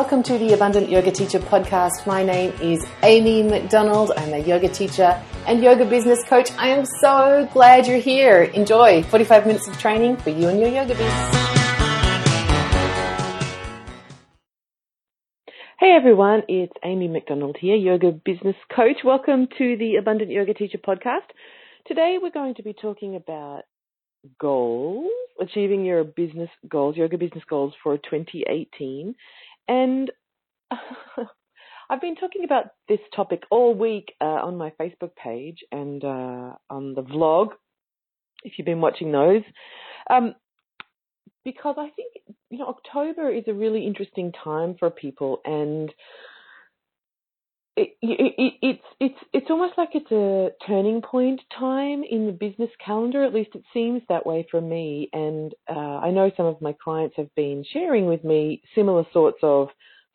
welcome to the Abundant Yoga Teacher podcast. My name is Amy McDonald. I'm a yoga teacher and yoga business coach. I am so glad you're here. Enjoy 45 minutes of training for you and your yoga business. Hey everyone, it's Amy McDonald here, yoga business coach. Welcome to the Abundant Yoga Teacher podcast. Today we're going to be talking about goals, achieving your business goals, yoga business goals for 2018. And I've been talking about this topic all week uh, on my Facebook page and uh, on the vlog, if you've been watching those. Um, because I think, you know, October is a really interesting time for people and it, it, it's it's it's almost like it's a turning point time in the business calendar. At least it seems that way for me. And uh, I know some of my clients have been sharing with me similar sorts of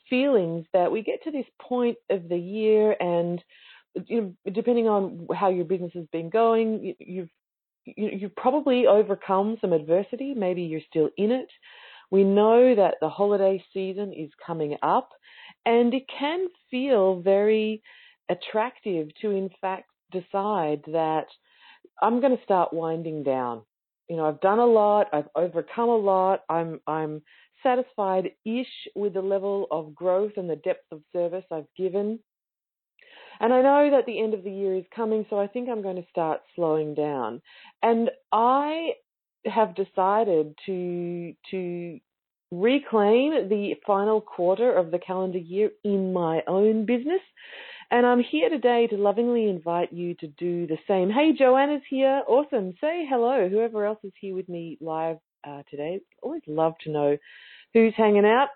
feelings that we get to this point of the year, and you know, depending on how your business has been going, you've you've probably overcome some adversity. Maybe you're still in it. We know that the holiday season is coming up and it can feel very attractive to, in fact, decide that I'm going to start winding down. You know, I've done a lot, I've overcome a lot, I'm, I'm satisfied ish with the level of growth and the depth of service I've given. And I know that the end of the year is coming, so I think I'm going to start slowing down. And I have decided to to reclaim the final quarter of the calendar year in my own business. And I'm here today to lovingly invite you to do the same. Hey, Joanna's here. Awesome. Say hello. Whoever else is here with me live uh, today. Always love to know who's hanging out.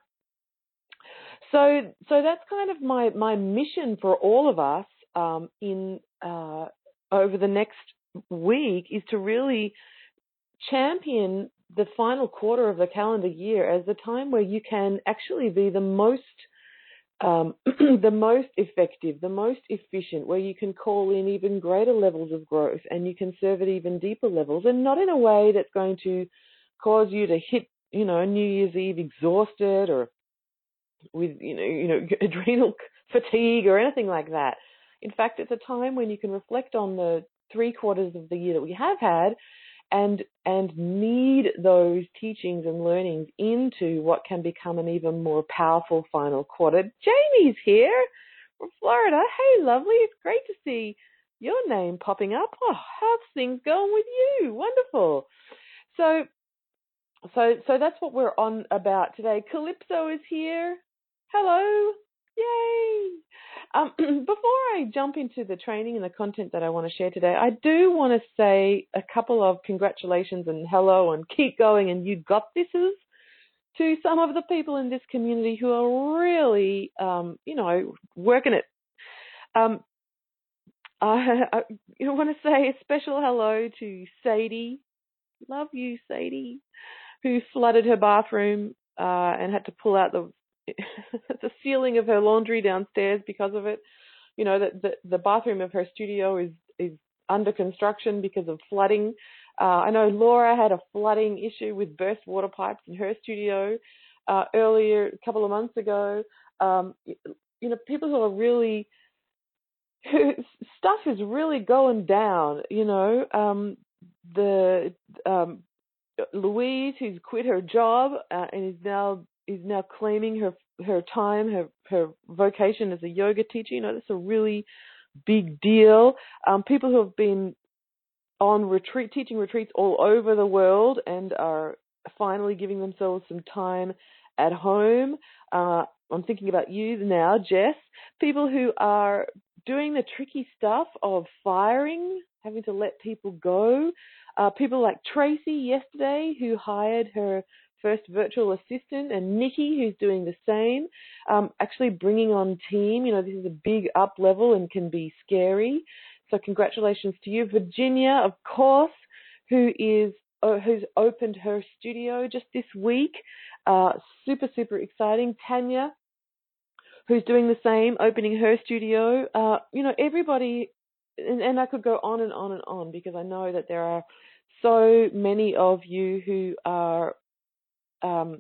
So, so that's kind of my my mission for all of us um, in uh, over the next week is to really champion the final quarter of the calendar year as the time where you can actually be the most um, the most effective, the most efficient, where you can call in even greater levels of growth and you can serve at even deeper levels, and not in a way that's going to cause you to hit, you know, New Year's Eve exhausted or with, you know, you know, adrenal fatigue or anything like that. In fact, it's a time when you can reflect on the three quarters of the year that we have had and and knead those teachings and learnings into what can become an even more powerful final quarter. Jamie's here from Florida. Hey, lovely. It's great to see your name popping up. Oh, how's things going with you? Wonderful. So, so, so that's what we're on about today. Calypso is here. Hello. Yay! Um, before I jump into the training and the content that I want to share today, I do want to say a couple of congratulations and hello and keep going and you got thises to some of the people in this community who are really, um, you know, working it. Um, I, I want to say a special hello to Sadie. Love you, Sadie, who flooded her bathroom uh, and had to pull out the the ceiling of her laundry downstairs because of it. You know, the, the, the bathroom of her studio is, is under construction because of flooding. Uh, I know Laura had a flooding issue with burst water pipes in her studio uh, earlier, a couple of months ago. Um, you know, people who are really, stuff is really going down, you know. Um, the um, Louise, who's quit her job uh, and is now is now claiming her her time, her her vocation as a yoga teacher. You know, that's a really big deal. Um, people who have been on retreat, teaching retreats all over the world, and are finally giving themselves some time at home. Uh, I'm thinking about you now, Jess. People who are doing the tricky stuff of firing, having to let people go. Uh, people like Tracy yesterday, who hired her first virtual assistant, and Nikki, who's doing the same. Um, actually bringing on team, you know, this is a big up level and can be scary. So congratulations to you, Virginia, of course, who is uh, who's opened her studio just this week. Uh, super super exciting. Tanya, who's doing the same, opening her studio. Uh, you know, everybody, and, and I could go on and on and on because I know that there are so many of you who are um,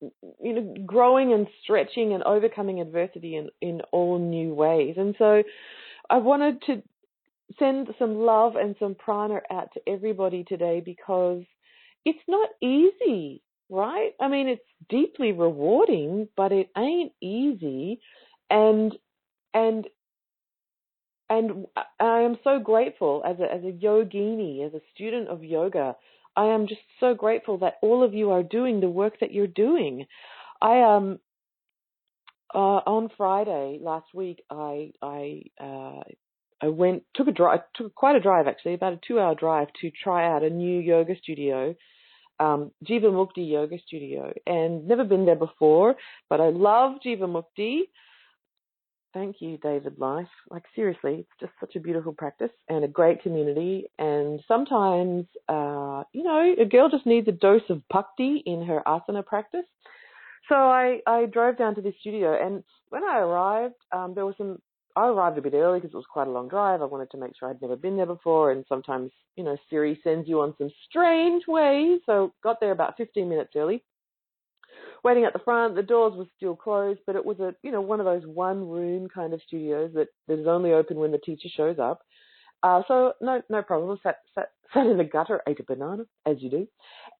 you know, growing and stretching and overcoming adversity in, in all new ways. And so I wanted to send some love and some prana out to everybody today because it's not easy, right? I mean, it's deeply rewarding, but it ain't easy. And, and, and I am so grateful as a, as a yogini, as a student of yoga, I am just so grateful that all of you are doing the work that you're doing. I um uh, on Friday last week, I I uh, I went took a drive took quite a drive actually about a two hour drive to try out a new yoga studio, um, Jiva Mukti Yoga Studio, and never been there before, but I love Jiva Mukti. Thank you, David Life. Like seriously, it's just such a beautiful practice and a great community. And sometimes, uh, you know, a girl just needs a dose of bhakti in her asana practice. So I, I drove down to this studio, and when I arrived, um, there was some. I arrived a bit early because it was quite a long drive. I wanted to make sure I'd never been there before, and sometimes, you know, Siri sends you on some strange ways. So got there about 15 minutes early waiting at the front. The doors were still closed, but it was a you know one of those one room kind of studios that, that is only open when the teacher shows up. Uh, so no no problem. Sat, sat sat in the gutter, ate a banana as you do,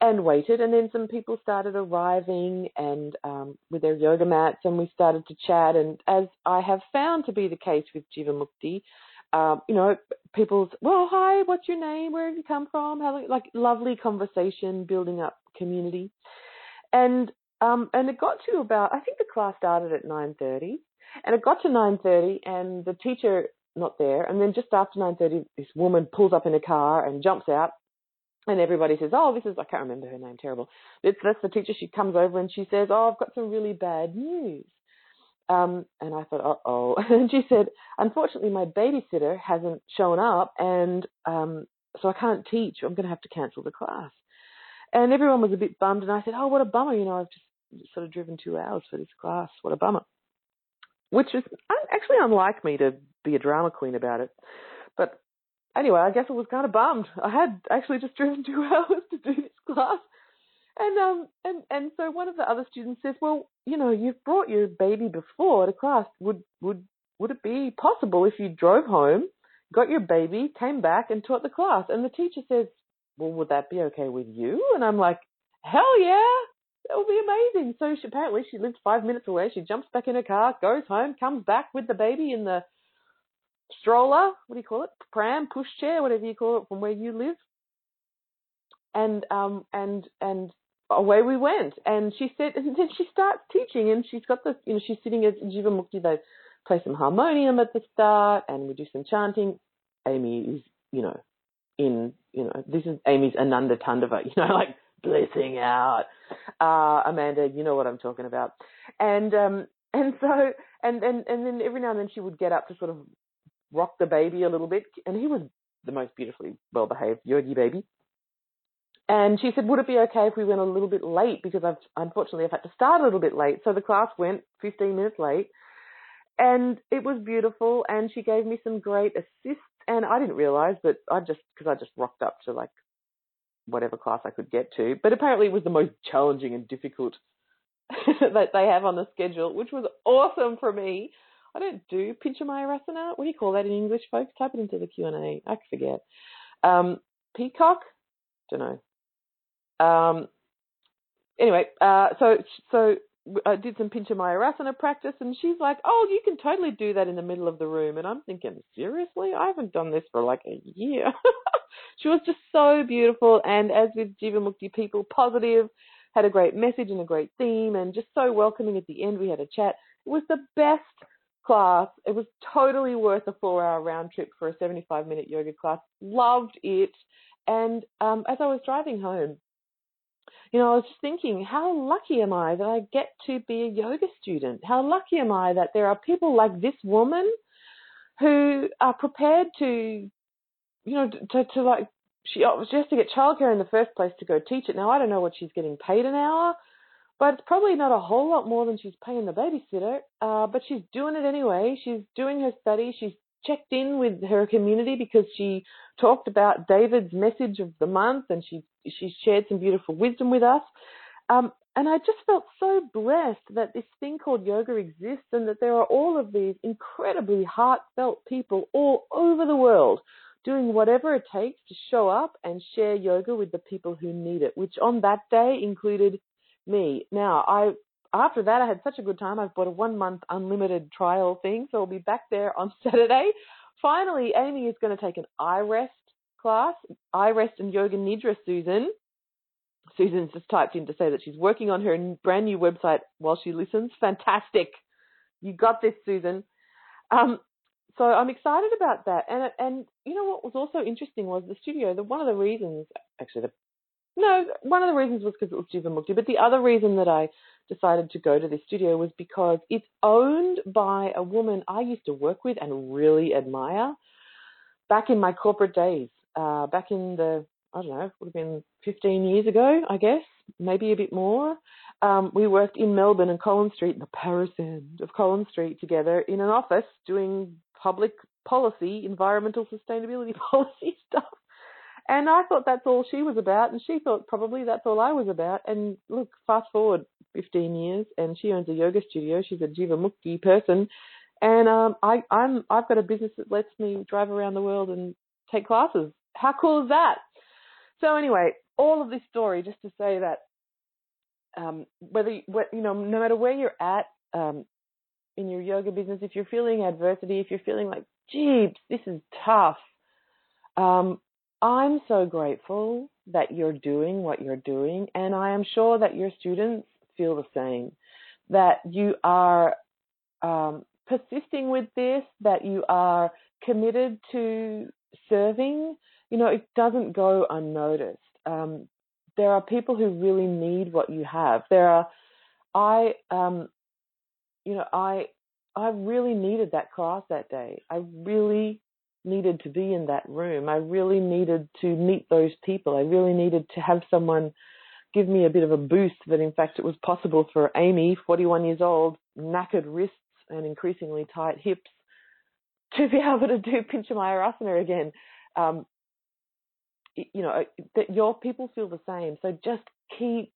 and waited. And then some people started arriving and um, with their yoga mats, and we started to chat. And as I have found to be the case with Jiva Mukti, um, you know, people's well, hi, what's your name? Where have you come from? How like lovely conversation, building up community. And um, and it got to about, I think the class started at 9.30 and it got to 9.30 and the teacher not there. And then just after 9.30, this woman pulls up in a car and jumps out and everybody says, oh, this is, I can't remember her name, terrible. It's, that's the teacher. She comes over and she says, oh, I've got some really bad news. Um, and I thought, uh oh. And she said, unfortunately, my babysitter hasn't shown up, and um, so I can't teach. I'm going to have to cancel the class. And everyone was a bit bummed, and I said, oh, what a bummer. You know, I've just sort of driven two hours for this class. What a bummer. Which is actually unlike me to be a drama queen about it. But anyway, I guess I was kind of bummed. I had actually just driven two hours to do this class. And um and and so one of the other students says, "Well, you know, you've brought your baby before to class. Would would would it be possible if you drove home, got your baby, came back and taught the class?" And the teacher says, "Well, would that be okay with you?" And I'm like, "Hell yeah." That would be amazing. So she, apparently she lived five minutes away. She jumps back in her car, goes home, comes back with the baby in the stroller. What do you call it? Pram, pushchair, whatever you call it, from where you live. And um and and away we went. And she said, and then she starts teaching, and she's got the, you know, she's sitting at Jiva Mukti. They play some harmonium at the start, and we do some chanting. Amy is, you know, in, you know, this is Amy's Ananda Tandava, you know, like blissing out. Uh, Amanda, you know what I'm talking about. And um, and so and, and and then every now and then she would get up to sort of rock the baby a little bit, and he was the most beautifully well behaved yogi baby. And she said, would it be okay if we went a little bit late? Because I've, unfortunately, I've had to start a little bit late. So the class went 15 minutes late. And it was beautiful. And she gave me some great assists. And I didn't realize that I just, because I just rocked up to like whatever class I could get to. But apparently it was the most challenging and difficult that they have on the schedule, which was awesome for me. I don't do Pinchamayurasana. What do you call that in English, folks? Type it into the Q&A. I forget. Um, peacock? Don't know. Um, anyway, uh, so so I did some Pinchamayurasana practice, and she's like, "Oh, you can totally do that in the middle of the room." And I'm thinking, seriously, I haven't done this for like a year. she was just so beautiful, and as with Jiva Mukti, people positive, had a great message and a great theme, and just so welcoming. At the end, we had a chat. It was the best class. It was totally worth a four-hour round trip for a 75-minute yoga class. Loved it, and um, as I was driving home you know, I was just thinking, how lucky am I that I get to be a yoga student? How lucky am I that there are people like this woman who are prepared to, you know, to, to like, she, she has to get childcare in the first place to go teach it. Now, I don't know what she's getting paid an hour, but it's probably not a whole lot more than she's paying the babysitter. Uh, but she's doing it anyway. She's doing her study. She's checked in with her community because she talked about David's message of the month and she she shared some beautiful wisdom with us. Um, and I just felt so blessed that this thing called yoga exists and that there are all of these incredibly heartfelt people all over the world doing whatever it takes to show up and share yoga with the people who need it, which on that day included me. Now, I after that I had such a good time. I've bought a one month unlimited trial thing, so I'll be back there on Saturday. Finally, Amy is going to take an iRest class, iRest and Yoga Nidra, Susan. Susan's just typed in to say that she's working on her brand new website while she listens. Fantastic. You got this, Susan. Um, so I'm excited about that. And and you know what was also interesting was the studio. The one of the reasons, actually, the, no, one of the reasons was because it was Jivamukti. But the other reason that I decided to go to this studio was because it's owned by a woman I used to work with and really admire back in my corporate days. Uh, back in the I don't know, would have been 15 years ago, I guess, maybe a bit more. Um, we worked in Melbourne and Collins Street, the Paris end of Collins Street, together in an office doing public policy, environmental sustainability policy stuff. And I thought that's all she was about, and she thought probably that's all I was about. And look, fast forward 15 years, and she owns a yoga studio. She's a Jiva Mukti person, and um, I, I'm I've got a business that lets me drive around the world and take classes. How cool is that? So anyway, all of this story just to say that um, whether you know, no matter where you're at um, in your yoga business, if you're feeling adversity, if you're feeling like, gee, this is tough, um, I'm so grateful that you're doing what you're doing, and I am sure that your students feel the same. That you are um, persisting with this, that you are committed to serving. You know, it doesn't go unnoticed. Um, there are people who really need what you have. There are, I, um, you know, I, I really needed that class that day. I really needed to be in that room. I really needed to meet those people. I really needed to have someone give me a bit of a boost that in fact it was possible for Amy, 41 years old, knackered wrists and increasingly tight hips, to be able to do Pincha Mayurasana again. Um, you know, that your people feel the same. So just keep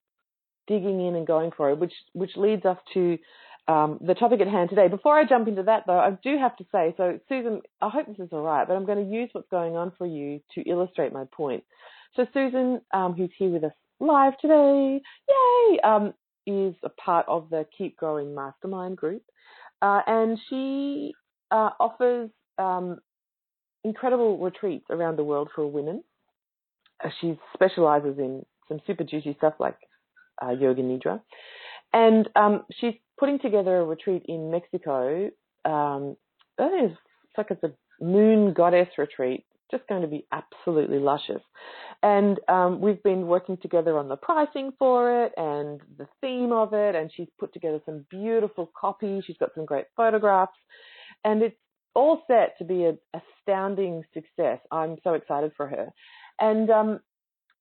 digging in and going for it, which, which leads us to um, the topic at hand today. Before I jump into that, though, I do have to say, so Susan, I hope this is all right, but I'm going to use what's going on for you to illustrate my point. So Susan, um, who's here with us live today, yay, um, is a part of the Keep Growing Mastermind group, uh, and she uh, offers um, incredible retreats around the world for women. Uh, she specializes in some super juicy stuff like uh, yoga nidra. And um, she's putting together a retreat in Mexico. Um, I think it's like it's a moon goddess retreat, just going to be absolutely luscious. And um, we've been working together on the pricing for it and the theme of it. And she's put together some beautiful copy. She's got some great photographs. And it's all set to be an astounding success. I'm so excited for her. And um,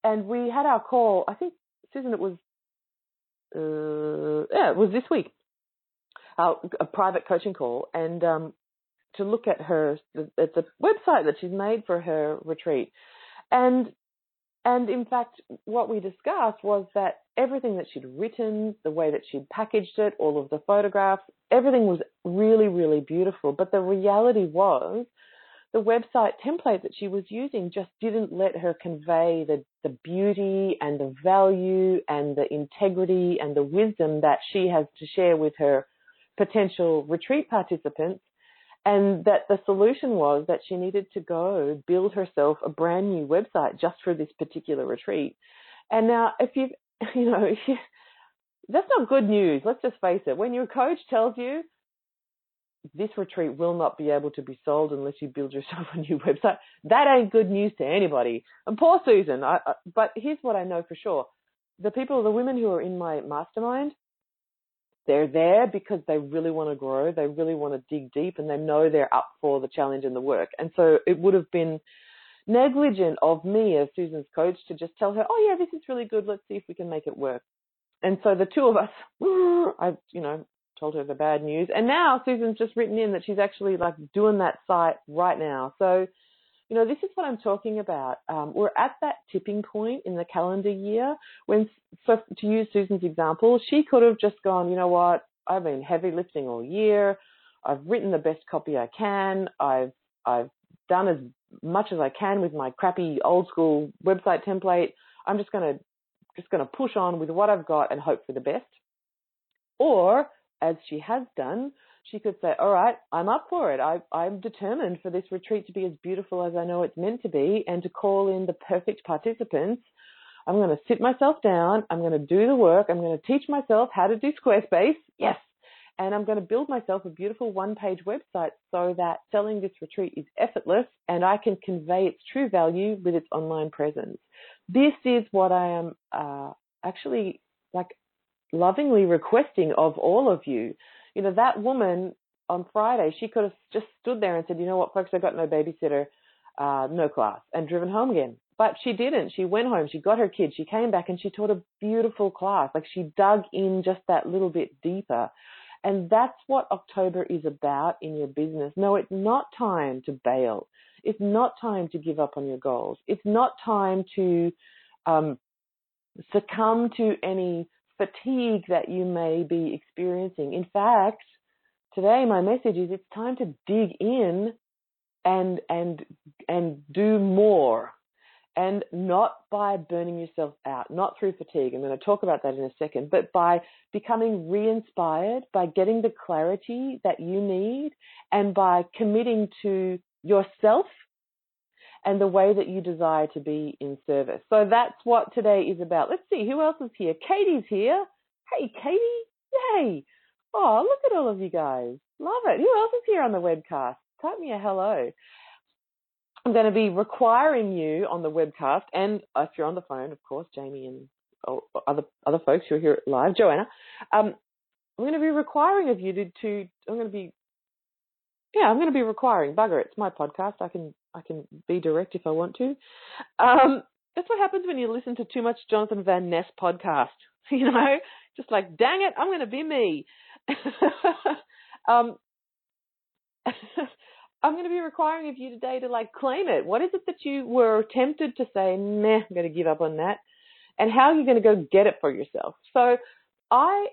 and we had our call. I think Susan, it was uh, yeah, it was this week. Uh, a private coaching call, and um, to look at her at the website that she's made for her retreat, and and in fact, what we discussed was that everything that she'd written, the way that she'd packaged it, all of the photographs, everything was really, really beautiful. But the reality was the website template that she was using just didn't let her convey the, the beauty and the value and the integrity and the wisdom that she has to share with her potential retreat participants. And that the solution was that she needed to go build herself a brand new website just for this particular retreat. And now, if you, you know, if you, that's not good news. Let's just face it. When your coach tells you this retreat will not be able to be sold unless you build yourself a new website. That ain't good news to anybody. And poor Susan. I, I, but here's what I know for sure: the people, the women who are in my mastermind, they're there because they really want to grow. They really want to dig deep, and they know they're up for the challenge and the work. And so it would have been negligent of me as Susan's coach to just tell her, "Oh yeah, this is really good. Let's see if we can make it work." And so the two of us, I, you know, told her the bad news. And now Susan's just written in that she's actually like doing that site right now. So You know, this is what I'm talking about. Um, we're at that tipping point in the calendar year when, so to use Susan's example, she could have just gone, you know what, I've been heavy lifting all year. I've written the best copy I can. I've, I've done as much as I can with my crappy old school website template. I'm just going to, just going to push on with what I've got and hope for the best. Or, as she has done, she could say, all right, I'm up for it. I, I'm determined for this retreat to be as beautiful as I know it's meant to be and to call in the perfect participants. I'm going to sit myself down. I'm going to do the work. I'm going to teach myself how to do Squarespace. Yes. And I'm going to build myself a beautiful one page website so that selling this retreat is effortless and I can convey its true value with its online presence. This is what I am uh, actually like lovingly requesting of all of you you know, that woman on Friday, she could have just stood there and said, you know what, folks, I've got no babysitter, uh, no class, and driven home again. But she didn't. She went home, she got her kids, she came back and she taught a beautiful class. Like she dug in just that little bit deeper. And that's what October is about in your business. No, it's not time to bail. It's not time to give up on your goals. It's not time to um, succumb to any fatigue that you may be experiencing. In fact, today my message is it's time to dig in and and and do more and not by burning yourself out, not through fatigue. I'm going to talk about that in a second, but by becoming re-inspired, by getting the clarity that you need and by committing to yourself and the way that you desire to be in service. So that's what today is about. Let's see who else is here. Katie's here. Hey, Katie. Yay. Oh, look at all of you guys. Love it. Who else is here on the webcast? Type me a hello. I'm going to be requiring you on the webcast, and if you're on the phone, of course, Jamie and oh, other other folks who are here live, Joanna. Um, I'm going to be requiring of you to, to I'm going to be yeah, I'm going to be requiring bugger. It's my podcast. I can I can be direct if I want to. Um, that's what happens when you listen to too much Jonathan Van Ness podcast. You know, just like dang it, I'm going to be me. um, I'm going to be requiring of you today to like claim it. What is it that you were tempted to say, nah, I'm going to give up on that, and how are you going to go get it for yourself? So, I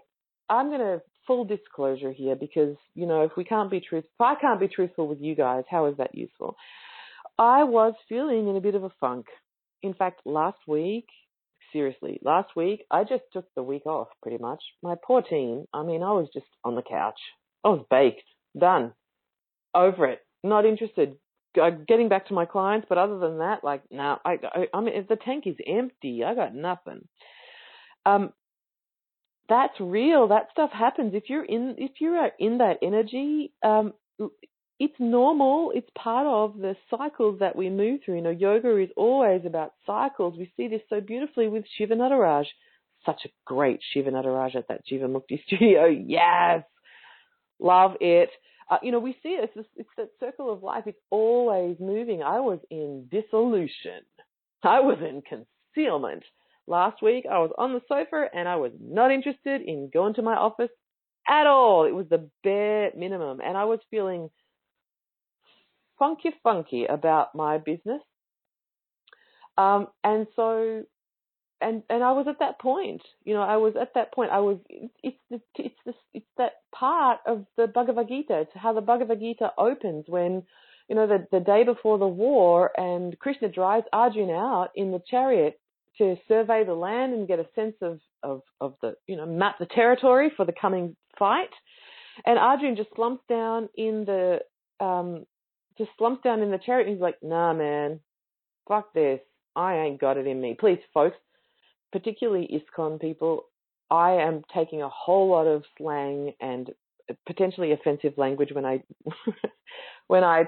I'm going to full disclosure here because, you know, if we can't be truthful, if I can't be truthful with you guys, how is that useful? I was feeling in a bit of a funk. In fact, last week, seriously, last week, I just took the week off pretty much. My poor team, I mean, I was just on the couch. I was baked, done, over it, not interested, getting back to my clients. But other than that, like, no, nah, I, I, I mean, the tank is empty. I got nothing. Um, that's real. That stuff happens. If you're in, if you're in that energy, um, it's normal. It's part of the cycles that we move through. You know, yoga is always about cycles. We see this so beautifully with Shiva Nataraj. Such a great Shiva Nataraj at that Jiva Mukti studio. Yes. Love it. Uh, you know, we see it. It's, it's that circle of life. It's always moving. I was in dissolution. I was in concealment. Last week I was on the sofa and I was not interested in going to my office at all. It was the bare minimum and I was feeling funky funky about my business. Um, and so, and, and I was at that point, you know, I was at that point, I was, it's the, it's the, it's that part of the Bhagavad Gita. It's how the Bhagavad Gita opens when, you know, the, the day before the war and Krishna drives Arjuna out in the chariot to survey the land and get a sense of, of, of the, you know, map the territory for the coming fight. And Arjun just slumps down in the, um, just slumps down in the chariot and he's like, nah, man, fuck this. I ain't got it in me. Please, folks, particularly ISKCON people, I am taking a whole lot of slang and potentially offensive language when I, when I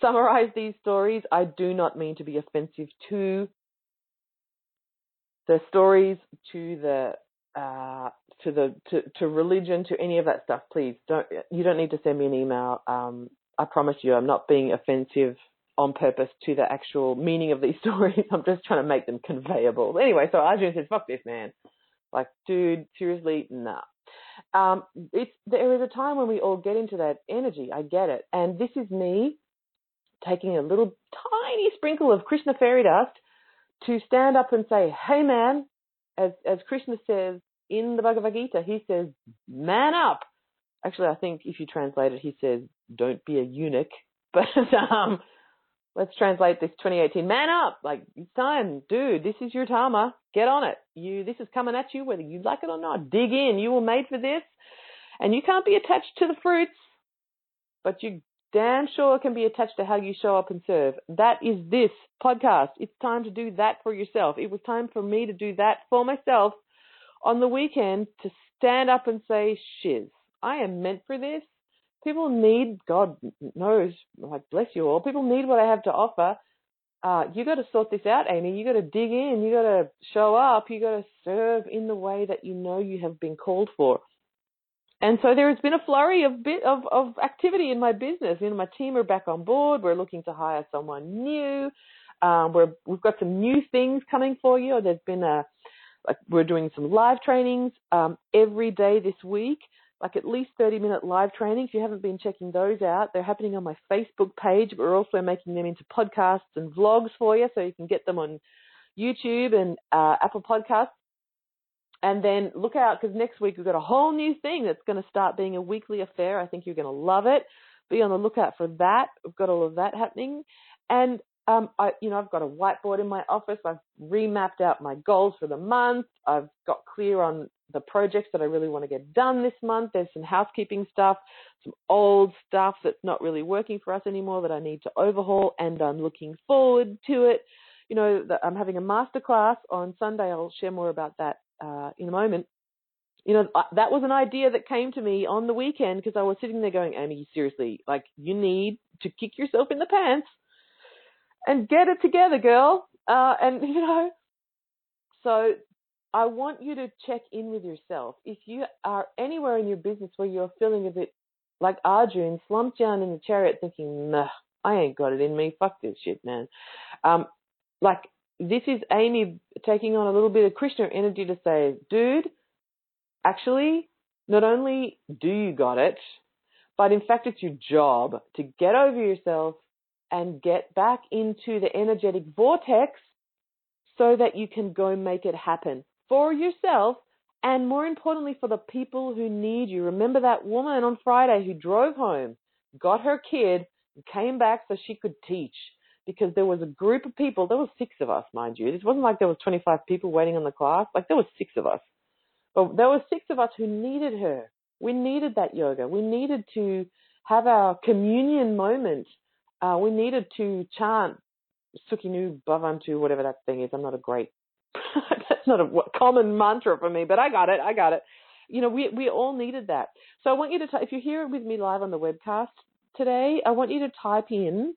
summarize these stories. I do not mean to be offensive to the stories to the uh, to the to, to religion to any of that stuff, please don't you don't need to send me an email. Um, I promise you, I'm not being offensive on purpose to the actual meaning of these stories. I'm just trying to make them conveyable. Anyway, so Arjun says, "Fuck this, man." Like, dude, seriously, nah. Um, it's there is a time when we all get into that energy. I get it, and this is me taking a little tiny sprinkle of Krishna fairy dust to stand up and say, hey man, as, as Krishna says in the Bhagavad Gita, he says, man up. Actually, I think if you translate it, he says, don't be a eunuch. But, um, let's translate this 2018. Man up. Like, it's time. Dude, this is your Dharma. Get on it. You, this is coming at you whether you like it or not. Dig in. You were made for this. And you can't be attached to the fruits, but you damn sure can be attached to how you show up and serve. That is this podcast. It's time to do that for yourself. It was time for me to do that for myself on the weekend to stand up and say, shiz, I am meant for this. People need, God knows, like bless you all, people need what I have to offer. Uh, you got to sort this out, Amy. You got to dig in. You got to show up. You got to serve in the way that you know you have been called for. And so there has been a flurry of bit of, of activity in my business. You know, my team are back on board. We're looking to hire someone new. Um, we're, we've got some new things coming for you. There's been a, like we're doing some live trainings um, every day this week, like at least 30 minute live trainings. If you haven't been checking those out, they're happening on my Facebook page. We're also making them into podcasts and vlogs for you, so you can get them on YouTube and uh, Apple Podcasts. And then look out because next week we've got a whole new thing that's going to start being a weekly affair. I think you're going to love it. Be on the lookout for that. We've got all of that happening. And um, I, you know, I've got a whiteboard in my office. I've remapped out my goals for the month. I've got clear on the projects that I really want to get done this month. There's some housekeeping stuff, some old stuff that's not really working for us anymore that I need to overhaul, and I'm looking forward to it. You know, I'm having a masterclass on Sunday. I'll share more about that uh, in a moment. You know, that was an idea that came to me on the weekend because I was sitting there going, Amy, seriously, like you need to kick yourself in the pants and get it together, girl. Uh, and you know, so I want you to check in with yourself. If you are anywhere in your business where you're feeling a bit like Arjun, slumped down in the chariot thinking, nah, I ain't got it in me. Fuck this shit, man. Um, like this is Amy taking on a little bit of Krishna energy to say, dude, actually, not only do you got it, but in fact, it's your job to get over yourself and get back into the energetic vortex so that you can go make it happen for yourself and more importantly for the people who need you. Remember that woman on Friday who drove home, got her kid, and came back so she could teach because there was a group of people. There was six of us, mind you. It wasn't like there was 25 people waiting on the class. Like there was six of us. But there were six of us who needed her. We needed that yoga. We needed to have our communion moment. Uh, we needed to chant Sukhino Bhavantu, whatever that thing is. I'm not a great, that's not a common mantra for me, but I got it. I got it. You know, we, we all needed that. So I want you to, t- if you're here with me live on the webcast today, I want you to type in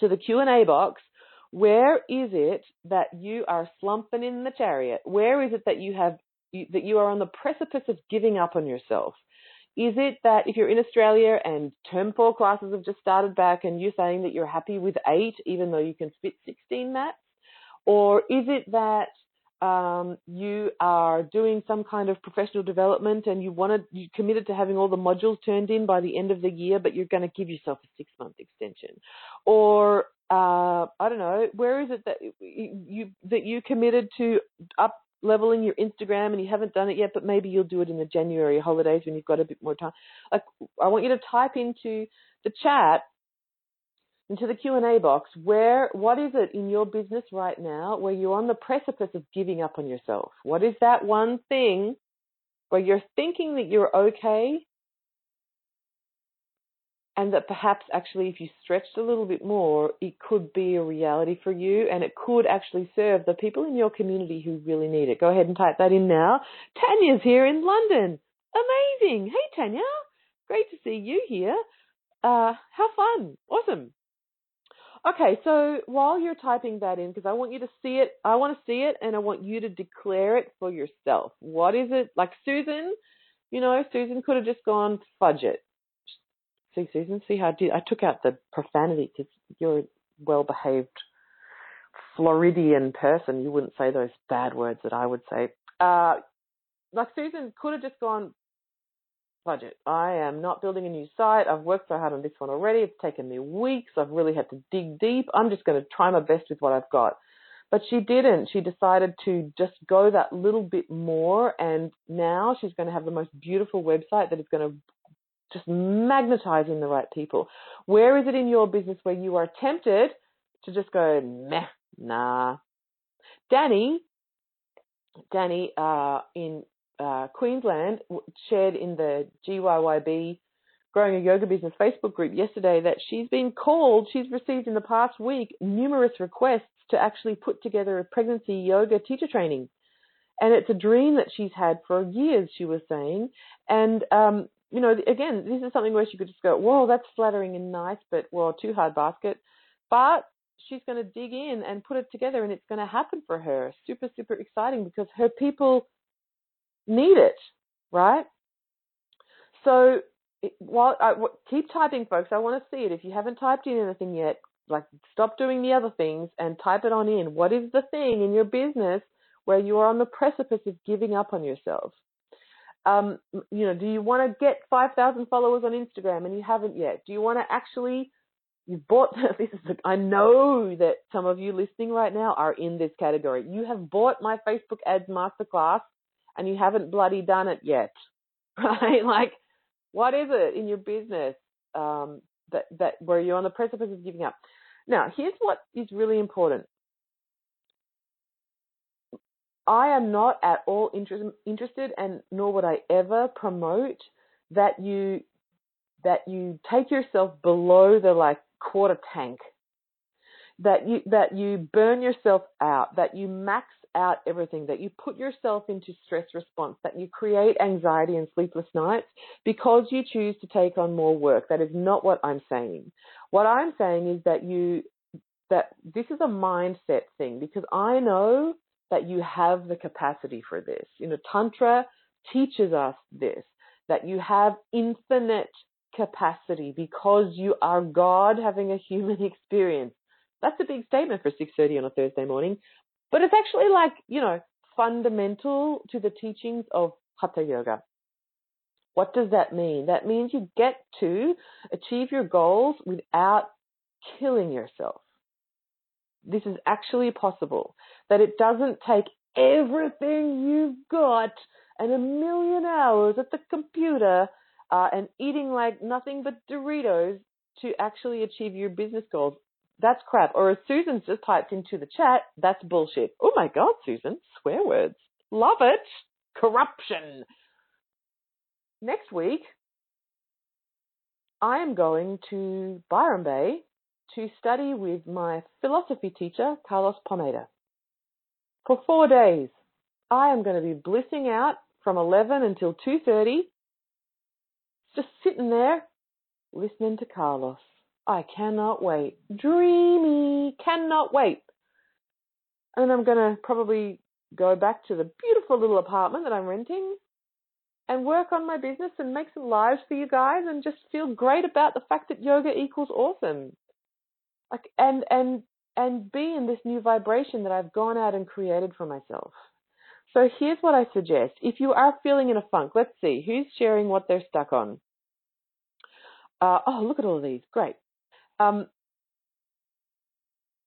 to the Q&A box, where is it that you are slumping in the chariot? Where is it that you have that you are on the precipice of giving up on yourself? Is it that if you're in Australia and term four classes have just started back and you're saying that you're happy with eight even though you can fit 16 mats? Or is it that um, you are doing some kind of professional development and you wanted you committed to having all the modules turned in by the end of the year, but you're going to give yourself a six month extension, or uh, I don't know, where is it that you that you committed to up leveling your Instagram and you haven't done it yet, but maybe you'll do it in the January holidays when you've got a bit more time. Like I want you to type into the chat into the Q&A box where what is it in your business right now where you're on the precipice of giving up on yourself? What is that one thing where you're thinking that you're okay and that perhaps actually if you stretched a little bit more it could be a reality for you and it could actually serve the people in your community who really need it. Go ahead and type that in now. Tanya's here in London. Amazing. Hey Tanya. Great to see you here. Uh, how fun. Awesome. Okay, so while you're typing that in, because I want you to see it, I want to see it and I want you to declare it for yourself. What is it? Like Susan, you know, Susan could have just gone fudge it. See, Susan, see how I did. I took out the profanity because you're a well behaved Floridian person. You wouldn't say those bad words that I would say. Uh, like Susan could have just gone budget. I am not building a new site. I've worked so hard on this one already. It's taken me weeks. I've really had to dig deep. I'm just going to try my best with what I've got. But she didn't. She decided to just go that little bit more. And now she's going to have the most beautiful website that is going to just magnetize in the right people. Where is it in your business where you are tempted to just go, meh, nah. Danny, Danny, uh, in uh, Queensland shared in the GYYB Grow Your Yoga Business Facebook group yesterday that she's been called, she's received in the past week numerous requests to actually put together a pregnancy yoga teacher training. And it's a dream that she's had for years, she was saying. And, um, you know, again, this is something where she could just go, whoa, that's flattering and nice, but, well, too hard basket. But she's going to dig in and put it together and it's going to happen for her. Super, super exciting because her people need it, right? So while I, keep typing, folks, I want to see it. If you haven't typed in anything yet, like stop doing the other things and type it on in. What is the thing in your business where you are on the precipice of giving up on yourself? Um, you know, do you want to get 5,000 followers on Instagram and you haven't yet? Do you want to actually You've bought this is I know that some of you listening right now are in this category. You have bought my Facebook ads masterclass and you haven't bloody done it yet. Right? Like what is it in your business um, that that where you're on the precipice of giving up? Now, here's what is really important. I am not at all interest, interested, and nor would I ever promote that you that you take yourself below the like quarter tank that you that you burn yourself out that you max out everything that you put yourself into stress response that you create anxiety and sleepless nights because you choose to take on more work. That is not what i'm saying. What i'm saying is that you that this is a mindset thing because i know that you have the capacity for this. You know tantra teaches us this that you have infinite capacity because you are God having a human experience. That's a big statement for 6:30 on a Thursday morning, but it's actually like, you know, fundamental to the teachings of Hatha Yoga. What does that mean? That means you get to achieve your goals without killing yourself. This is actually possible. That it doesn't take everything you've got and a million hours at the computer uh, and eating like nothing but Doritos to actually achieve your business goals. That's crap. Or as Susan's just typed into the chat, that's bullshit. Oh my God, Susan, swear words. Love it. Corruption. Next week, I am going to Byron Bay to study with my philosophy teacher, Carlos Pomeda. For four days, I am going to be blissing out from 11 until 2.30 just sitting there listening to Carlos. I cannot wait. Dreamy. Cannot wait. And I'm going to probably go back to the beautiful little apartment that I'm renting and work on my business and make some lives for you guys and just feel great about the fact that yoga equals awesome. Like and and and be in this new vibration that I've gone out and created for myself. So here's what I suggest. If you are feeling in a funk, let's see who's sharing what they're stuck on. Uh, oh, look at all these. Great. Um,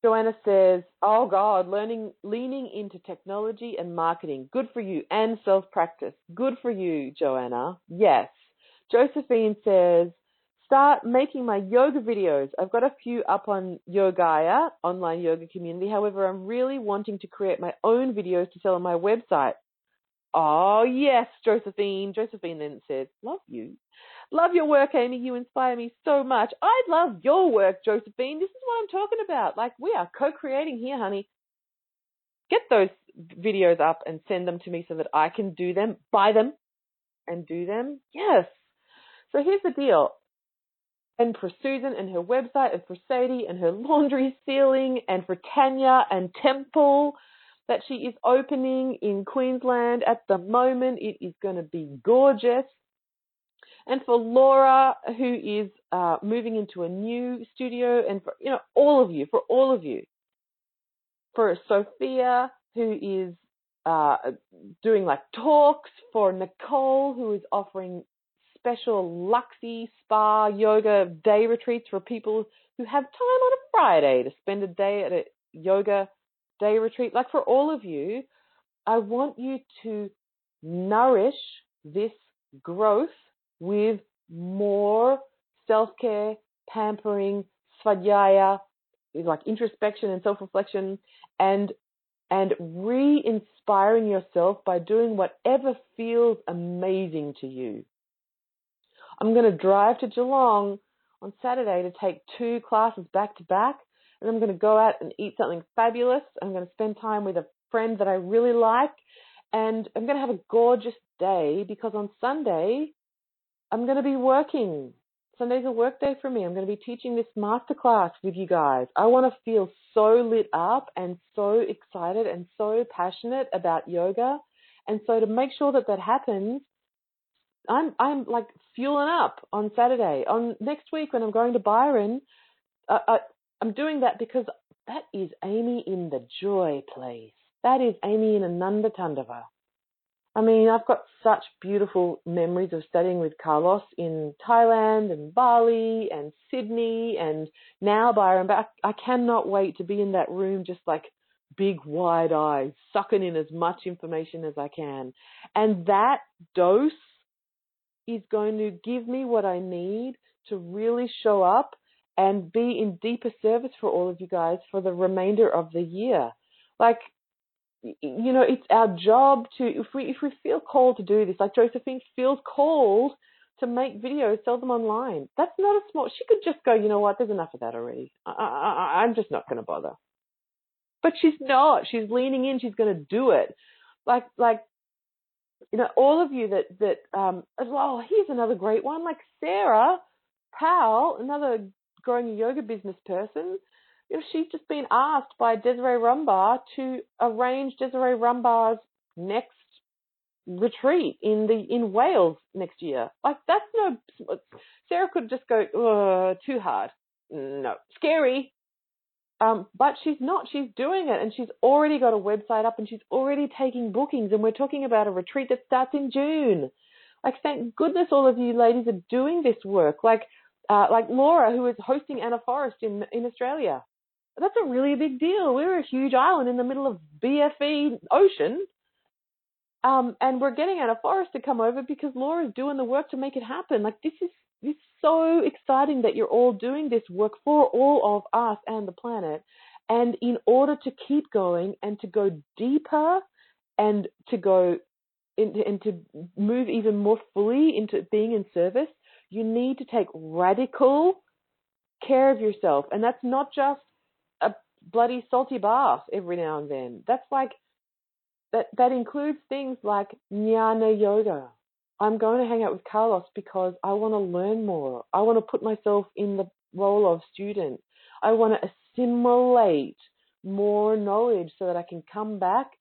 Joanna says, "Oh God, learning, leaning into technology and marketing, good for you, and self practice, good for you, Joanna. Yes." Josephine says, "Start making my yoga videos. I've got a few up on Yogaia, online yoga community. However, I'm really wanting to create my own videos to sell on my website." Oh yes, Josephine. Josephine then says, "Love you." Love your work, Amy. You inspire me so much. I love your work, Josephine. This is what I'm talking about. Like, we are co creating here, honey. Get those videos up and send them to me so that I can do them, buy them, and do them. Yes. So here's the deal. And for Susan and her website, and for Sadie and her laundry ceiling, and for Tanya and Temple that she is opening in Queensland at the moment. It is going to be gorgeous. And for Laura, who is uh, moving into a new studio, and for you know all of you, for all of you, for Sophia, who is uh, doing like talks, for Nicole, who is offering special luxy spa yoga day retreats for people who have time on a Friday to spend a day at a yoga day retreat. Like for all of you, I want you to nourish this growth with more self care, pampering, svadhyaya, like introspection and self reflection, and and re inspiring yourself by doing whatever feels amazing to you. I'm going to drive to Geelong on Saturday to take two classes back to back, and I'm going to go out and eat something fabulous. I'm going to spend time with a friend that I really like, and I'm going to have a gorgeous day because on Sunday I'm going to be working. Sunday's a work day for me. I'm going to be teaching this masterclass with you guys. I want to feel so lit up and so excited and so passionate about yoga. And so to make sure that that happens, I'm I'm like fueling up on Saturday. On next week when I'm going to Byron, I, I'm doing that because that is Amy in the joy place. That is Amy in Ananda Tandava. I mean, I've got such beautiful memories of studying with Carlos in Thailand and Bali and Sydney and now Byron, but I, I cannot wait to be in that room just like big wide eyes, sucking in as much information as I can. And that dose is going to give me what I need to really show up and be in deeper service for all of you guys for the remainder of the year. Like you know, it's our job to if we if we feel called to do this, like Josephine feels called to make videos, sell them online. That's not a small. She could just go, you know what? There's enough of that already. I, I, I'm just not going to bother. But she's not. She's leaning in. She's going to do it. Like like you know, all of you that that um. Oh, here's another great one. Like Sarah Powell, another growing a yoga business person know, she's just been asked by Desiree Rumbaugh to arrange Desiree Rumbaugh's next retreat in the in Wales next year. Like that's no Sarah could just go too hard. No, scary. Um, but she's not. She's doing it, and she's already got a website up, and she's already taking bookings. And we're talking about a retreat that starts in June. Like, thank goodness all of you ladies are doing this work. Like, uh, like Laura, who is hosting Anna Forrest in in Australia that's a really big deal. We're a huge island in the middle of BFE ocean. Um, and we're getting Anna Forrest to come over because Laura's doing the work to make it happen. Like this is this so exciting that you're all doing this work for all of us and the planet. And in order to keep going and to go deeper and to go in, and to move even more fully into being in service, you need to take radical care of yourself. And that's not just bloody salty bath every now and then. That's like that that includes things like jnana yoga. I'm going to hang out with Carlos because I want to learn more. I want to put myself in the role of student. I want to assimilate more knowledge so that I can come back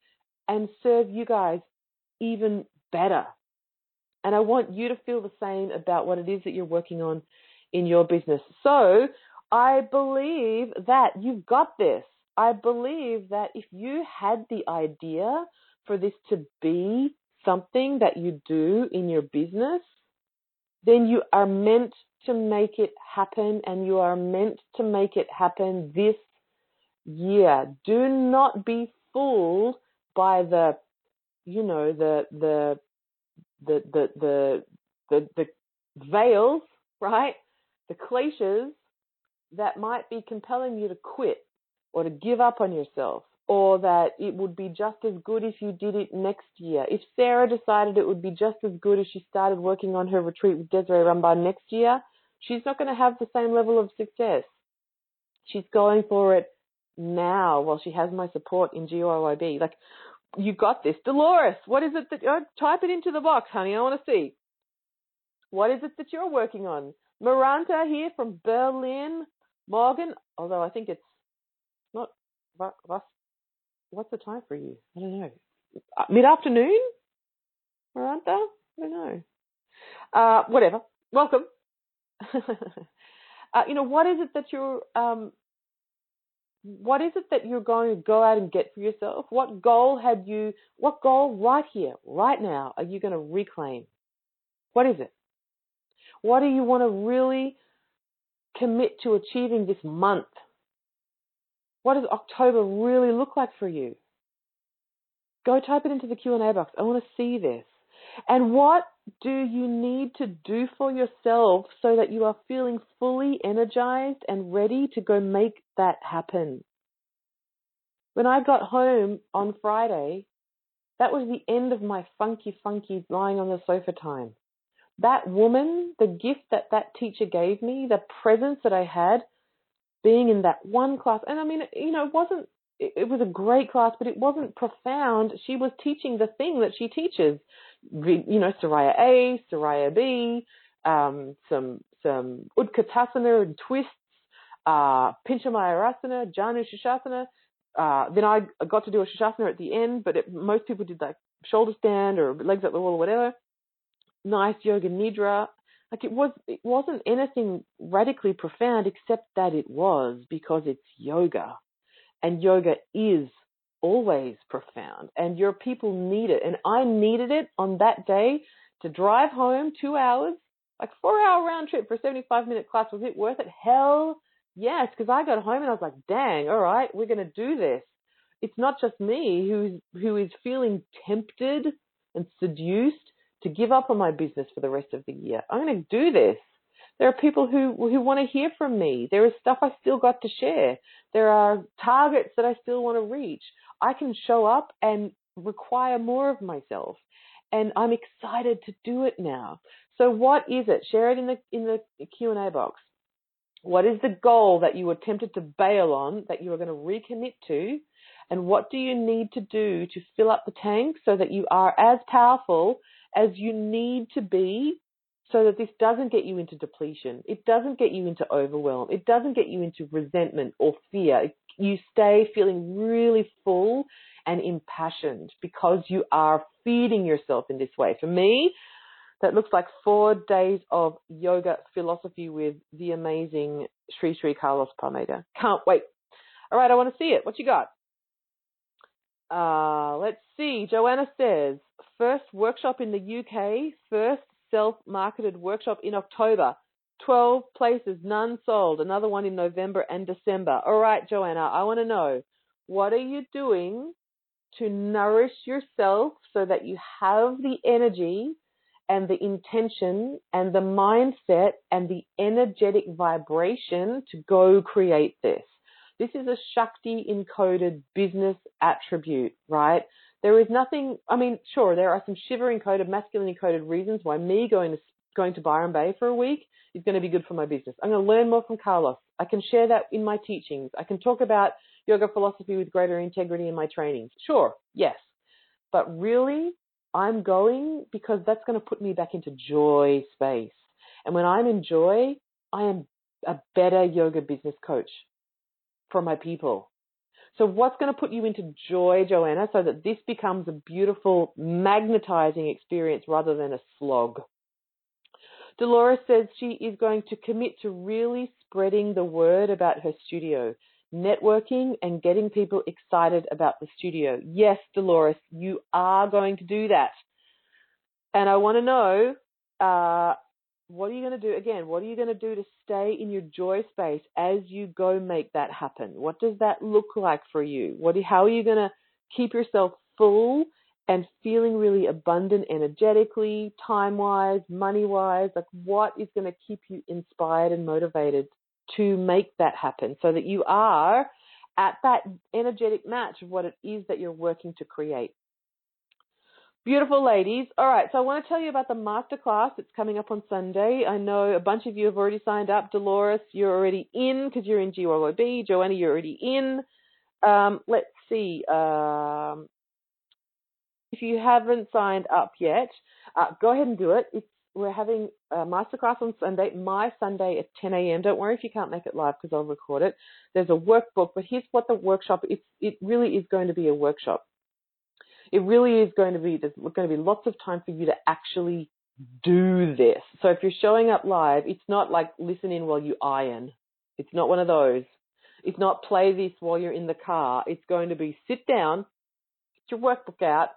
and serve you guys even better. And I want you to feel the same about what it is that you're working on in your business. So I believe that you've got this. I believe that if you had the idea for this to be something that you do in your business, then you are meant to make it happen and you are meant to make it happen this year. Do not be fooled by the, you know, the, the, the, the, the, the, the veils, right? The cliches that might be compelling you to quit or to give up on yourself or that it would be just as good if you did it next year. If Sarah decided it would be just as good if she started working on her retreat with Desiree Rumbaugh next year, she's not going to have the same level of success. She's going for it now while she has my support in GYYB. Like, you got this. Dolores, what is it that, oh, type it into the box, honey. I want to see. What is it that you're working on? Maranta here from Berlin. Morgan, although I think it's not, what's the time for you? I don't know. Uh, Mid afternoon? Miranda? I don't know. Uh, whatever. Welcome. uh, you know, what is it that you're, um, what is it that you're going to go out and get for yourself? What goal had you, what goal right here, right now, are you going to reclaim? What is it? What do you want to really commit to achieving this month? What does October really look like for you? Go type it into the Q&A box. I want to see this. And what do you need to do for yourself so that you are feeling fully energized and ready to go make that happen? When I got home on Friday, that was the end of my funky, funky lying on the sofa time. That woman, the gift that that teacher gave me, the presence that I had, being in that one class, and I mean, you know, it wasn't, it was a great class, but it wasn't profound. She was teaching the thing that she teaches, you know, Surya A, Surya B, um, some, some Utkatasana and twists, uh, Pinchamayurasana, Janu Sirsasana. Uh, then I got to do a Shishasana at the end, but it, most people did like shoulder stand or legs at the wall or whatever. Nice yoga nidra. Like it was, it wasn't anything radically profound except that it was because it's yoga. And yoga is always profound and your people need it. And I needed it on that day to drive home two hours, like four hour round trip for a 75 minute class. Was it worth it? Hell yes. Cause I got home and I was like, dang, all right, we're going to do this. It's not just me who's, who is feeling tempted and seduced to give up on my business for the rest of the year. I'm going to do this. There are people who who want to hear from me. There is stuff I still got to share. There are targets that I still want to reach. I can show up and require more of myself. And I'm excited to do it now. So what is it? Share it in the in the Q&A box. What is the goal that you were tempted to bail on that you are going to recommit to? And what do you need to do to fill up the tank so that you are as powerful as you need to be so that this doesn't get you into depletion. It doesn't get you into overwhelm. It doesn't get you into resentment or fear. You stay feeling really full and impassioned because you are feeding yourself in this way. For me, that looks like four days of yoga philosophy with the amazing Sri Sri Carlos Pomeda. Can't wait. All right, I want to see it. What you got? Uh, let's see. Joanna says, first workshop in the UK, first self-marketed workshop in October. 12 places, none sold. Another one in November and December. All right, Joanna, I want to know, what are you doing to nourish yourself so that you have the energy and the intention and the mindset and the energetic vibration to go create this? This is a Shakti encoded business attribute, right? There is nothing, I mean, sure, there are some Shiva encoded, masculine encoded reasons why me going to, going to Byron Bay for a week is going to be good for my business. I'm going to learn more from Carlos. I can share that in my teachings. I can talk about yoga philosophy with greater integrity in my trainings. Sure, yes. But really, I'm going because that's going to put me back into joy space. And when I'm in joy, I am a better yoga business coach for my people. So what's going to put you into joy, Joanna, so that this becomes a beautiful magnetizing experience rather than a slog? Dolores says she is going to commit to really spreading the word about her studio, networking and getting people excited about the studio. Yes, Dolores, you are going to do that. And I want to know, uh, what are you going to do? Again, what are you going to do to stay in your joy space as you go make that happen? What does that look like for you? What, how are you going to keep yourself full and feeling really abundant energetically, time wise, money wise? Like, what is going to keep you inspired and motivated to make that happen so that you are at that energetic match of what it is that you're working to create? Beautiful ladies. All right, so I want to tell you about the masterclass that's coming up on Sunday. I know a bunch of you have already signed up. Dolores, you're already in because you're in GYYB. Joanna, you're already in. Um, let's see. Um, if you haven't signed up yet, uh, go ahead and do it. It's, we're having a masterclass on Sunday, my Sunday at 10 a.m. Don't worry if you can't make it live because I'll record it. There's a workbook, but here's what the workshop. It's, it really is going to be a workshop it really is going to be, there's going to be lots of time for you to actually do this. So if you're showing up live, it's not like listen in while you iron. It's not one of those. It's not play this while you're in the car. It's going to be sit down, get your workbook out,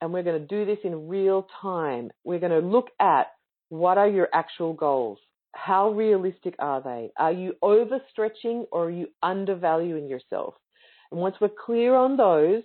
and we're going to do this in real time. We're going to look at what are your actual goals? How realistic are they? Are you overstretching or are you undervaluing yourself? And once we're clear on those,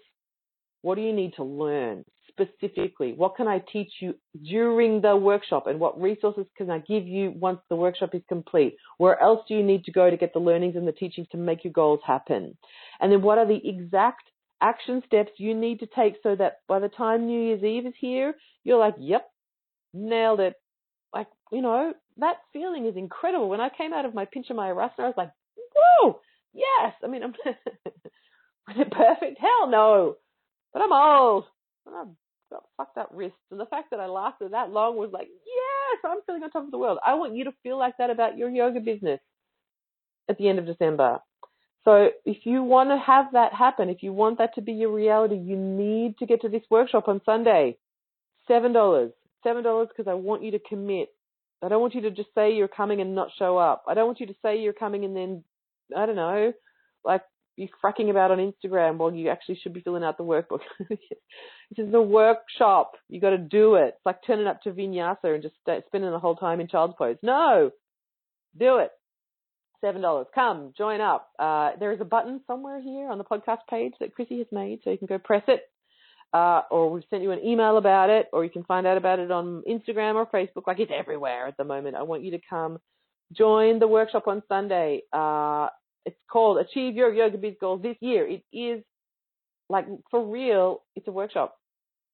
what do you need to learn specifically? What can I teach you during the workshop? And what resources can I give you once the workshop is complete? Where else do you need to go to get the learnings and the teachings to make your goals happen? And then what are the exact action steps you need to take so that by the time New Year's Eve is here, you're like, yep, nailed it. Like, you know, that feeling is incredible. When I came out of my pinch of my Mayurasana, I was like, whoa, yes. I mean, I'm was it perfect? Hell no. But I'm old. And I've got fucked up wrists. And the fact that I lasted that long was like, yes, I'm feeling on top of the world. I want you to feel like that about your yoga business at the end of December. So if you want to have that happen, if you want that to be your reality, you need to get to this workshop on Sunday. Seven dollars. Seven dollars because I want you to commit. I don't want you to just say you're coming and not show up. I don't want you to say you're coming and then I don't know, like be fracking about on Instagram while you actually should be filling out the workbook. this is a workshop. You got to do it. It's like turning up to vinyasa and just spending the whole time in child's pose. No, do it. Seven dollars. Come, join up. Uh, there is a button somewhere here on the podcast page that Chrissy has made, so you can go press it. Uh, or we've sent you an email about it, or you can find out about it on Instagram or Facebook. Like it's everywhere at the moment. I want you to come join the workshop on Sunday. Uh, it's called Achieve Your Yoga Biz Goals this year. It is like for real. It's a workshop,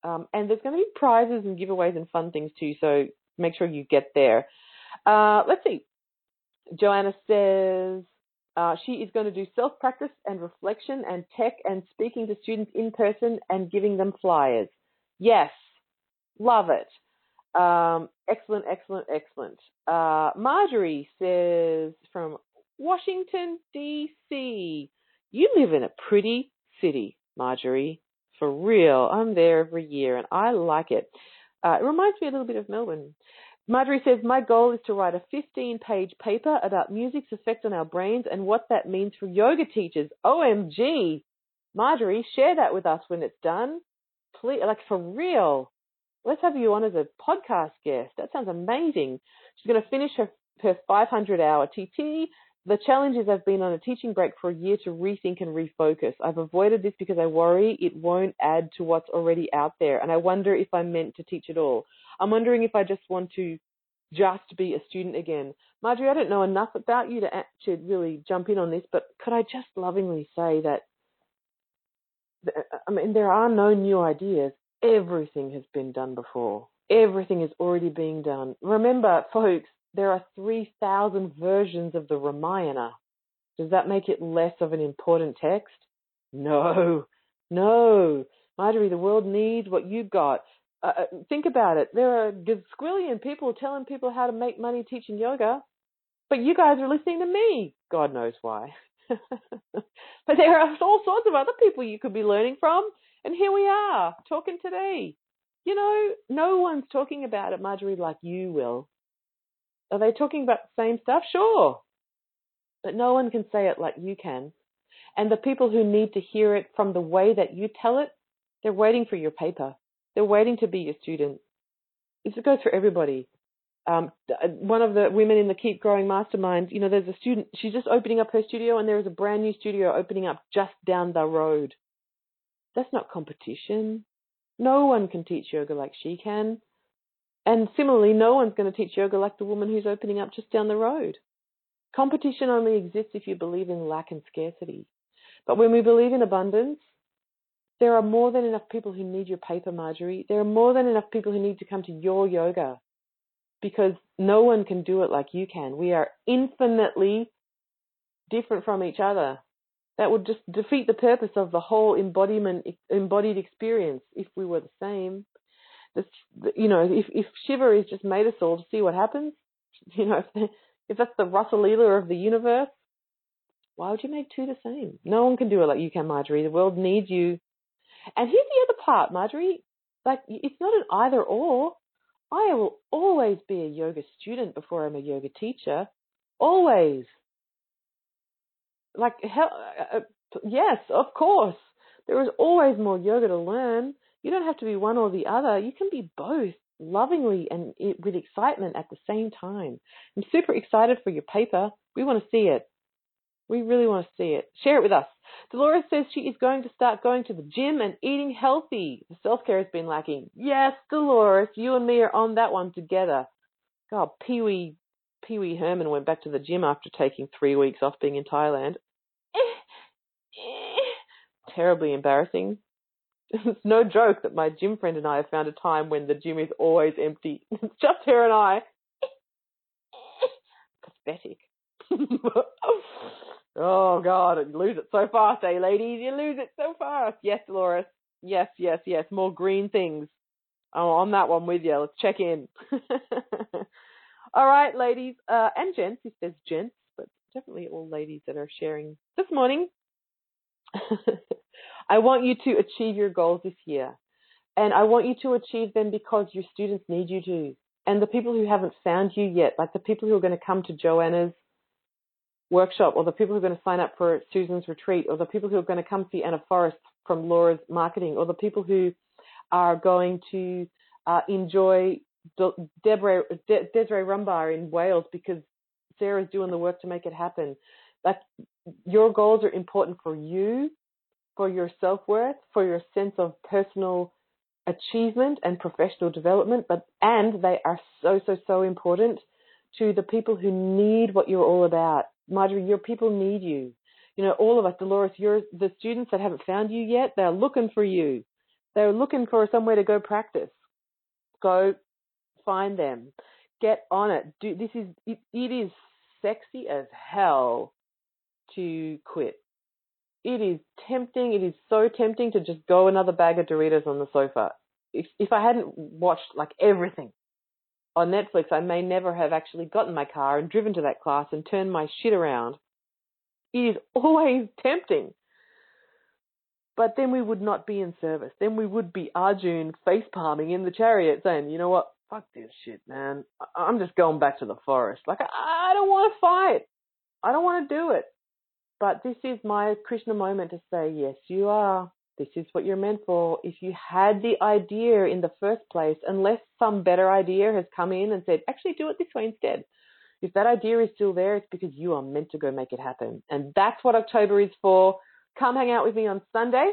um, and there's going to be prizes and giveaways and fun things too. So make sure you get there. Uh, let's see. Joanna says uh, she is going to do self practice and reflection and tech and speaking to students in person and giving them flyers. Yes, love it. Um, excellent, excellent, excellent. Uh, Marjorie says from Washington, D.C. You live in a pretty city, Marjorie. For real. I'm there every year and I like it. Uh, it reminds me a little bit of Melbourne. Marjorie says, My goal is to write a 15 page paper about music's effect on our brains and what that means for yoga teachers. OMG. Marjorie, share that with us when it's done. Please, like for real. Let's have you on as a podcast guest. That sounds amazing. She's going to finish her, her 500 hour TT. The challenge is I've been on a teaching break for a year to rethink and refocus. I've avoided this because I worry it won't add to what's already out there. And I wonder if I'm meant to teach at all. I'm wondering if I just want to just be a student again. Marjorie, I don't know enough about you to, to really jump in on this, but could I just lovingly say that, uh, uh, I mean, there are no new ideas. Everything has been done before. Everything is already being done. Remember, folks, there are 3,000 versions of the Ramayana. Does that make it less of an important text? No, no. Marjorie, the world needs what you've got. Uh, uh, think about it. There are gazillion people telling people how to make money teaching yoga, but you guys are listening to me. God knows why. but there are all sorts of other people you could be learning from, and here we are talking today. You know, no one's talking about it, Marjorie, like you will. Are they talking about the same stuff? Sure. But no one can say it like you can. And the people who need to hear it from the way that you tell it, they're waiting for your paper. They're waiting to be your student. It goes for everybody. Um, uh, one of the women in the Keep Growing Mastermind, you know, there's a student, she's just opening up her studio and there is a brand new studio opening up just down the road. That's not competition. No one can teach yoga like she can. And similarly, no one's going to teach yoga like the woman who's opening up just down the road. Competition only exists if you believe in lack and scarcity. But when we believe in abundance, there are more than enough people who need your paper, Marjorie. There are more than enough people who need to come to your yoga because no one can do it like you can. We are infinitely different from each other. That would just defeat the purpose of the whole embodiment, embodied experience if we were the same. You know, if, if Shiva is just made us all to see what happens, you know, if, if that's the Rasa Leela of the universe, why would you make two the same? No one can do it like you can, Marjorie. The world needs you and here's the other part, Marjorie. Like, it's not an either or. I will always be a yoga student before I'm a yoga teacher. Always. Like, hell, uh, uh, yes, of course. There is always more yoga to learn. You don't have to be one or the other. You can be both. lovingly and with excitement at the same time. I'm super excited for your paper. We want to see it. We really want to see it. Share it with us. Dolores says she is going to start going to the gym and eating healthy. The self care has been lacking. Yes, Dolores, you and me are on that one together. God, Pee Wee Pee Wee Herman went back to the gym after taking three weeks off being in Thailand. Eh, eh. Terribly embarrassing. It's no joke that my gym friend and I have found a time when the gym is always empty. It's just her and I. Pathetic. oh God, you lose it so fast, eh, ladies? You lose it so fast. Yes, Dolores. Yes, yes, yes. More green things. I'm on that one with you. Let's check in. all right, ladies uh, and gents. He says gents, but definitely all ladies that are sharing this morning. I want you to achieve your goals this year. And I want you to achieve them because your students need you to. And the people who haven't found you yet, like the people who are going to come to Joanna's workshop, or the people who are going to sign up for Susan's retreat, or the people who are going to come see Anna Forrest from Laura's marketing, or the people who are going to uh, enjoy De- De- Desiree Rumbaugh in Wales because Sarah's doing the work to make it happen. Like your goals are important for you for your self worth, for your sense of personal achievement and professional development, but and they are so so so important to the people who need what you're all about. Marjorie, your people need you. You know, all of us, Dolores, you're the students that haven't found you yet, they're looking for you. They're looking for somewhere to go practice. Go find them. Get on it. Do this is it, it is sexy as hell to quit it is tempting. It is so tempting to just go another bag of Doritos on the sofa. If if I hadn't watched like everything on Netflix, I may never have actually gotten my car and driven to that class and turned my shit around. It is always tempting. But then we would not be in service. Then we would be Arjun face palming in the chariot saying, you know what, fuck this shit, man. I'm just going back to the forest. Like, I don't want to fight. I don't want to do it. But this is my Krishna moment to say, yes, you are. This is what you're meant for. If you had the idea in the first place, unless some better idea has come in and said, actually do it this way instead. If that idea is still there, it's because you are meant to go make it happen. And that's what October is for. Come hang out with me on Sunday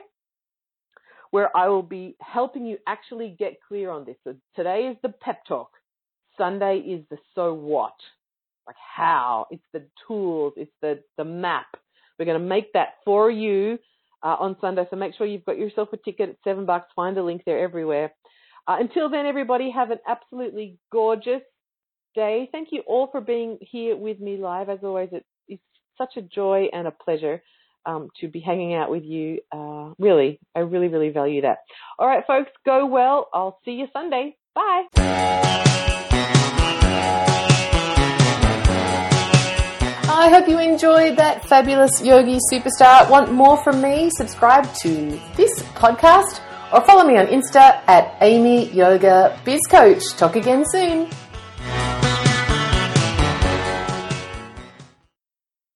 where I will be helping you actually get clear on this. So today is the pep talk. Sunday is the so what. Like how. It's the tools. It's the, the map we're going to make that for you uh, on Sunday. So make sure you've got yourself a ticket at seven bucks. Find a link there everywhere. Uh, until then, everybody, have an absolutely gorgeous day. Thank you all for being here with me live. As always, it's such a joy and a pleasure um, to be hanging out with you. Uh, really, I really, really value that. All right, folks, go well. I'll see you Sunday. Bye. I hope you enjoyed that fabulous yogi superstar. Want more from me? Subscribe to this podcast or follow me on Insta at Amy Yoga Biz Coach. Talk again soon.